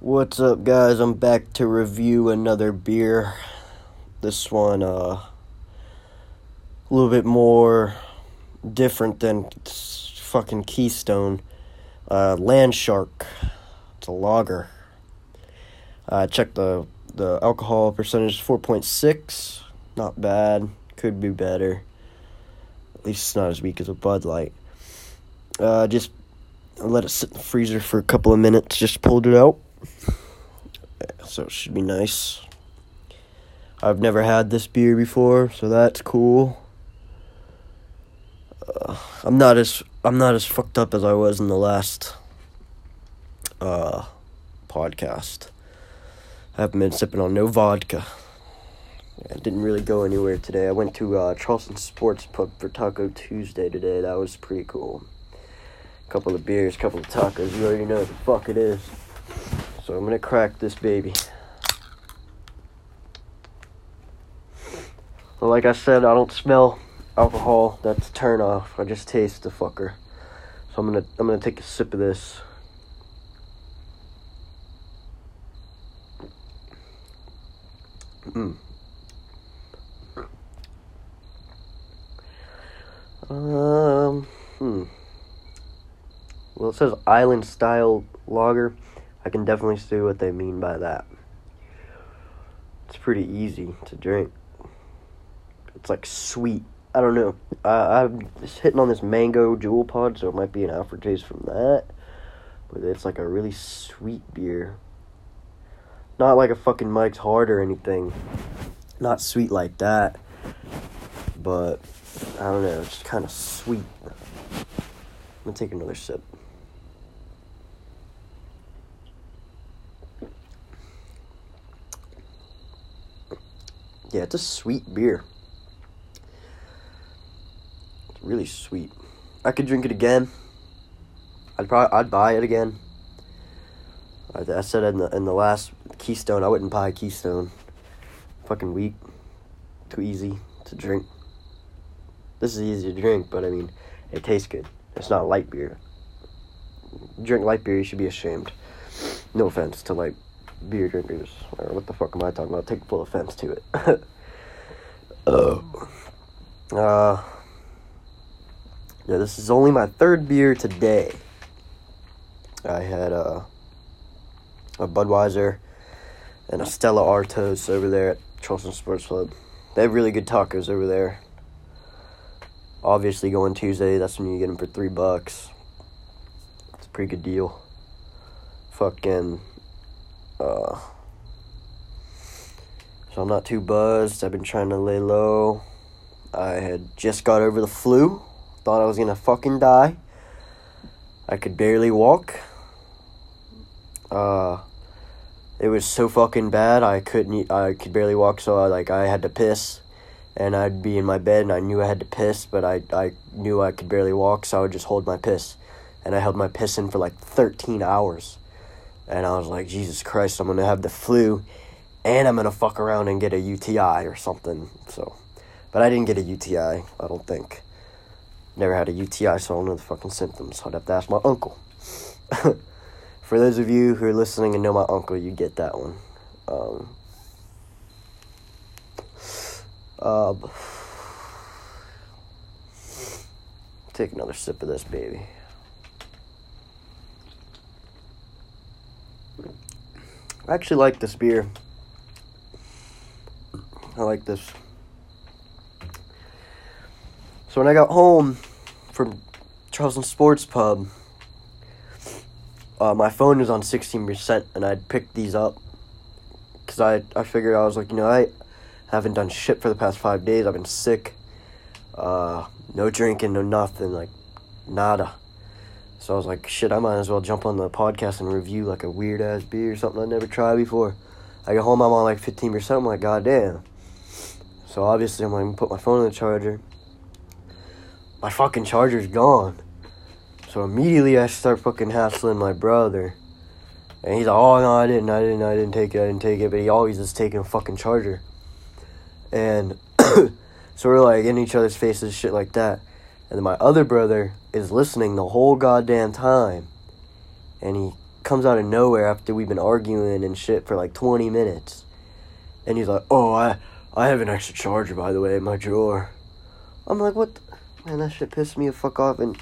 What's up, guys? I'm back to review another beer. This one, uh, a little bit more different than fucking Keystone. Uh, Land Shark. It's a lager. Uh, checked the the alcohol percentage, four point six. Not bad. Could be better. At least it's not as weak as a Bud Light. Uh, just let it sit in the freezer for a couple of minutes. Just pulled it out. So it should be nice. I've never had this beer before, so that's cool. Uh, I'm not as I'm not as fucked up as I was in the last uh, podcast. I haven't been sipping on no vodka. I didn't really go anywhere today. I went to uh, Charleston Sports Pub for Taco Tuesday today. That was pretty cool. A Couple of beers, couple of tacos. You already know what the fuck it is. So I'm gonna crack this baby. Like I said, I don't smell alcohol. That's a turn off. I just taste the fucker. So I'm gonna I'm gonna take a sip of this. Mm. Um. Hmm. Well, it says island style lager. Can definitely see what they mean by that. It's pretty easy to drink. It's like sweet. I don't know. I'm just hitting on this mango JUUL pod, so it might be an aftertaste from that. But it's like a really sweet beer. Not like a fucking Mike's Hard or anything. Not sweet like that. But, I don't know. It's kind of sweet. I'm gonna take another sip. Yeah, it's a sweet beer. It's really sweet. I could drink it again. I'd probably I'd buy it again. I, I said in the in the last Keystone I wouldn't buy Keystone. Fucking weak. Too easy to drink. This is easy to drink, but I mean, it tastes good. It's not light beer. drink light beer, you should be ashamed. No offense to light beer drinkers, or what the fuck am I talking about? Take full offense to it. uh, uh, yeah, this is only my third beer today. I had uh, a Budweiser and a Stella Artois over there at Charleston Sports Club. They have really good tacos over there. Obviously, going Tuesday, that's when you get them for three bucks. It's a pretty good deal. Fucking uh, so I'm not too buzzed. I've been trying to lay low. I had just got over the flu. Thought I was gonna fucking die. I could barely walk. Uh, it was so fucking bad. I couldn't. I could barely walk. So I like I had to piss, and I'd be in my bed, and I knew I had to piss, but I I knew I could barely walk, so I would just hold my piss, and I held my piss in for like thirteen hours. And I was like, Jesus Christ, I'm to have the flu and I'm to fuck around and get a UTI or something. So, but I didn't get a UTI, I don't think. Never had a UTI, so I don't know the fucking symptoms. I'd have to ask my uncle. For those of you who are listening and know my uncle, you get that one. Um, uh, take another sip of this baby. I actually like this beer. I like this. So when I got home from Charleston Sports Pub, uh, my phone was on 16% and I'd picked these up because I, I figured I was like, you know, I haven't done shit for the past five days. I've been sick. Uh, no drinking, no nothing, like nada. So I was like, shit, I might as well jump on the podcast and review like a weird ass beer or something I never tried before. I get home, I'm on like 15%. I'm like, god damn. So obviously, I'm going to put my phone in the charger. My fucking charger's gone. So immediately I start fucking hassling my brother. And he's like, oh no, I didn't, I didn't, I didn't take it, I didn't take it. But he always is taking a fucking charger. And so we're like in each other's faces, shit like that. And then my other brother is listening the whole goddamn time. And he comes out of nowhere after we've been arguing and shit for like 20 minutes. And he's like, "Oh, I I have an extra charger by the way in my drawer." I'm like, "What? The? Man, that shit pissed me the fuck off." And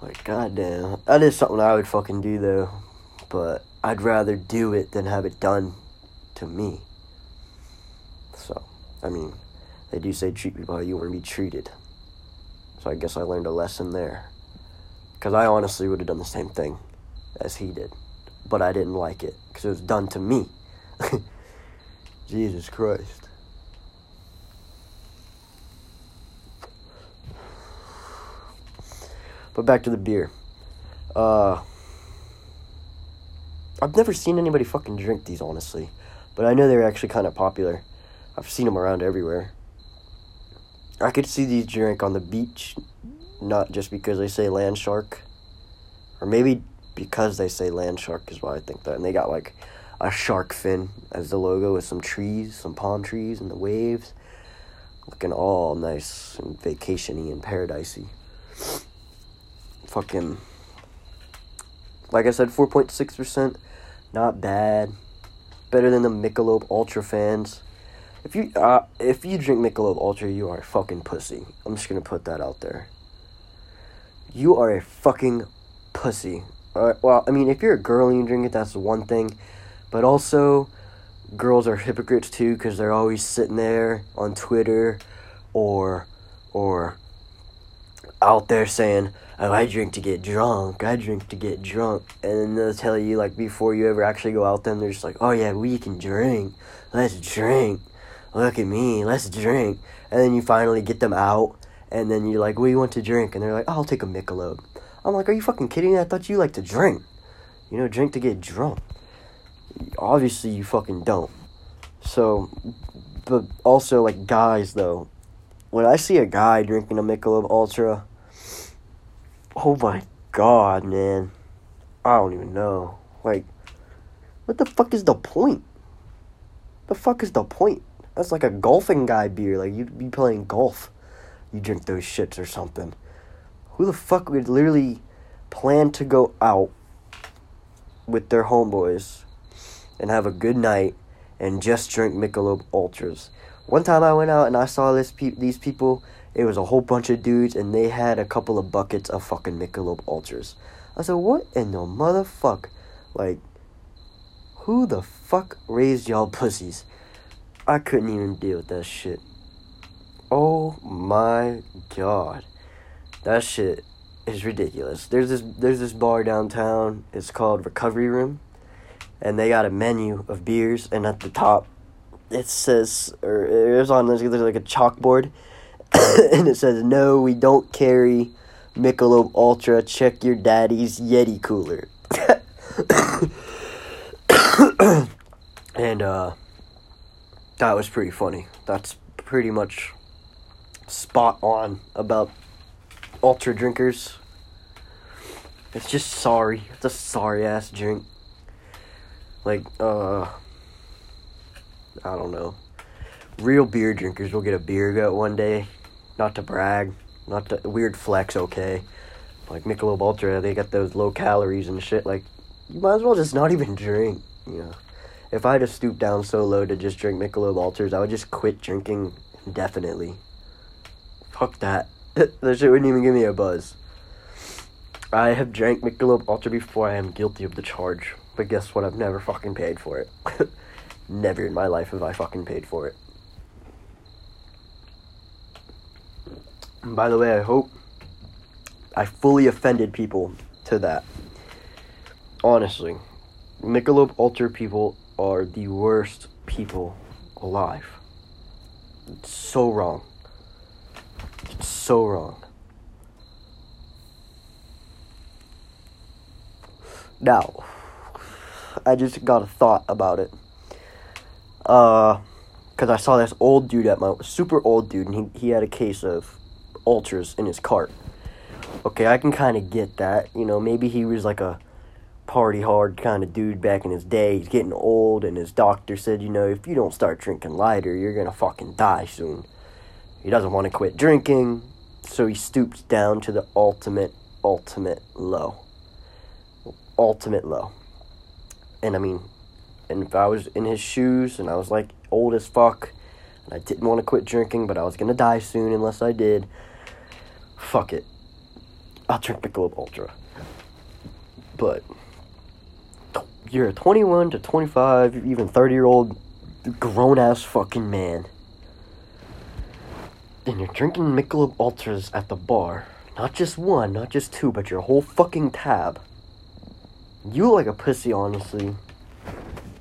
like, goddamn, that is something I would fucking do though. But I'd rather do it than have it done to me. So, I mean, they do say treat people how you want to be treated. So I guess I learned a lesson there. Because I honestly would have done the same thing as he did. But I didn't like it because it was done to me. Jesus Christ. But back to the beer. Uh, I've never seen anybody fucking drink these, honestly. But I know they're actually kind of popular. I've seen them around everywhere. I could see these drink on the beach, not just because they say land shark. Or maybe because they say land shark is why I think that. And they got like a shark fin as the logo with some trees, some palm trees, and the waves. Looking all nice and vacationy and paradisey. Fucking. Like I said, 4.6%. Not bad. Better than the Michelob Ultra fans. If you uh, if you drink Michelob Ultra, you are a fucking pussy. I'm just gonna put that out there. You are a fucking pussy. Uh, well, I mean, if you're a girl and you drink it, that's one thing. But also, girls are hypocrites too because they're always sitting there on Twitter or or out there saying, "Oh, I drink to get drunk. I drink to get drunk," and then they'll tell you like before you ever actually go out there, they're just like, "Oh yeah, we can drink. Let's drink. Look at me. Let's drink." And then you finally get them out, and then you're like, "What do you want to drink?" And they're like, oh, "I'll take a Michelob." I'm like, "Are you fucking kidding me? I thought you like to drink. You know, drink to get drunk." Obviously, you fucking don't. So, but also like guys though, when I see a guy drinking a Michelob Ultra, oh my god, man, I don't even know. Like, what the fuck is the point? The fuck is the point? That's like a golfing guy beer. Like you'd be playing golf, you drink those shits or something. Who the fuck would literally plan to go out with their homeboys and have a good night and just drink Michelob Ultras? One time I went out and I saw this pe- these people. It was a whole bunch of dudes and they had a couple of buckets of fucking Michelob Ultras. I said, "What in the motherfuck? Like, who the fuck raised y'all pussies?" I couldn't even deal with that shit. Oh my god, that shit is ridiculous. There's this there's this bar downtown. It's called Recovery Room, and they got a menu of beers, and at the top it says, or it was on there's, like a chalkboard, and it says, "No, we don't carry Michelob Ultra. Check your daddy's Yeti cooler." and uh, that was pretty funny. That's pretty much spot on about ultra drinkers. It's just sorry. It's a sorry ass drink. Like, uh, I don't know. Real beer drinkers will get a beer gut one day. Not to brag, not to weird flex. Okay, like Michelob Ultra, they got those low calories and shit. Like, you might as well just not even drink. You know, if I had to stoop down so low to just drink Michelob Ultras, I would just quit drinking indefinitely. Fuck that. that shit wouldn't even give me a buzz. I have drank Michelob Ultra before. I am guilty of the charge. But guess what? I've never fucking paid for it. never in my life have I fucking paid for it. And by the way, I hope I fully offended people to that. Honestly, Michelob Ultra people are the worst people alive. It's so wrong. It's so wrong. Now, I just got a thought about it. Uh, because I saw this old dude at my super old dude, and he, he had a case of ultras in his cart. Okay, I can kind of get that. You know, maybe he was like a party hard kind of dude back in his day. He's getting old, and his doctor said, you know, if you don't start drinking lighter, you're gonna fucking die soon. He doesn't want to quit drinking, so he stoops down to the ultimate, ultimate low. ultimate low. And I mean, and if I was in his shoes and I was like old as fuck and I didn't want to quit drinking, but I was gonna die soon unless I did, fuck it. I'll drink Michelob Ultra. But you're a 21 to 25, even 30 year old grown ass fucking man. And you're drinking Michelob Ultras at the bar. Not just one, not just two, but your whole fucking tab. You look like a pussy, honestly.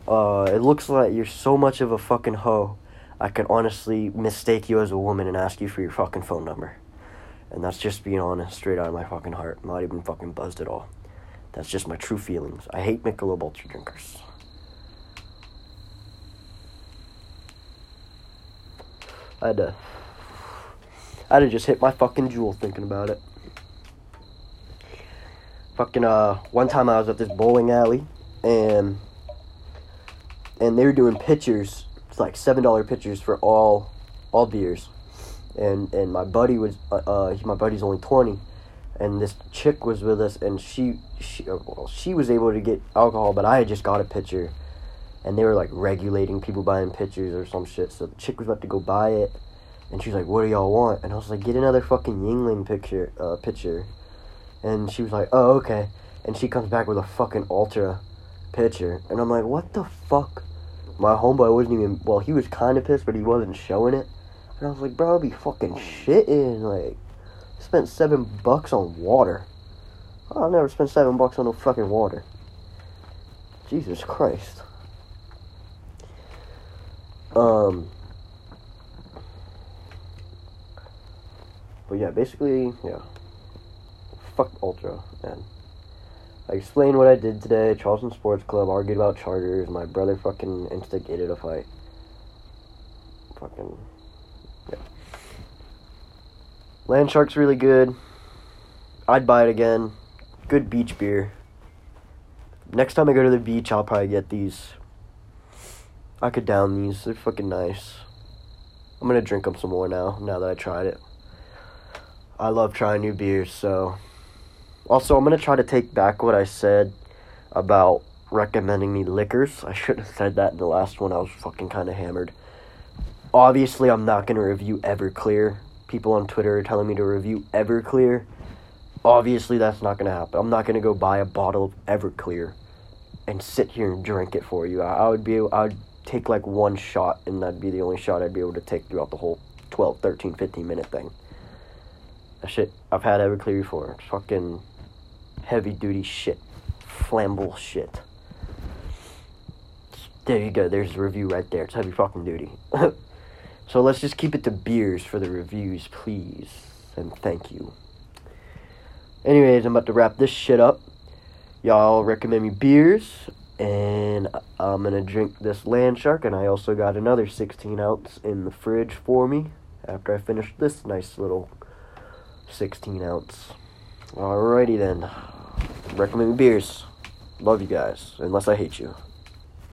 Uh, it looks like you're so much of a fucking hoe. I could honestly mistake you as a woman and ask you for your fucking phone number. And that's just being honest, straight out of my fucking heart. Not even fucking buzzed at all. That's just my true feelings. I hate Michelob Ultra drinkers. I had to. I had to just hit my fucking JUUL thinking about it. Fucking uh, one time I was at this bowling alley, and and they were doing pitchers. It's like seven dollar pitchers for all all beers, and and my buddy was uh, uh my buddy's only twenty, and this chick was with us, and she she uh, well, she was able to get alcohol, but I had just got a pitcher, and they were like regulating people buying pitchers or some shit. So the chick was about to go buy it, and she's like, "What do y'all want?" And I was like, "Get another fucking Yuengling picture uh pitcher," and she was like, "Oh okay," and she comes back with a fucking Ultra pitcher, and I'm like, "What the fuck?" My homeboy wasn't even well. He was kind of pissed, but he wasn't showing it. And I was like, "Bro, I'll be fucking shitting like." Spent seven bucks on water. Oh, I'll never spend seven bucks on no fucking water. Jesus Christ. Um. But yeah, basically, yeah. Fuck Ultra, man. I explained what I did today. Charleston Sports Club argued about charters. My brother fucking instigated a fight. Fucking. Yeah. Land Shark's really good. I'd buy it again. Good beach beer. Next time I go to the beach, I'll probably get these. I could down these. They're fucking nice. I'm gonna drink them some more now, now that I tried it. I love trying new beers, so. Also, I'm gonna try to take back what I said about recommending me liquors. I should have said that in the last one. I was fucking kind of hammered. Obviously, I'm not gonna review Everclear. People on Twitter are telling me to review Everclear. Obviously, that's not gonna happen. I'm not gonna go buy a bottle of Everclear and sit here and drink it for you. I, I would be, I would take like one shot, and that'd be the only shot I'd be able to take throughout the whole 12, 13, 15 minute thing. That shit, I've had Everclear before. It's fucking heavy duty shit. Flammable shit. There you go, there's the review right there. It's heavy fucking duty. so let's just keep it to beers for the reviews, please. And thank you. Anyways, I'm about to wrap this shit up. Y'all recommend me beers, and I'm gonna drink this Land Shark, and I also got another 16 ounce in the fridge for me after I finish this nice little 16 ounce. Alrighty then. Recommend me beers. Love you guys, unless I hate you.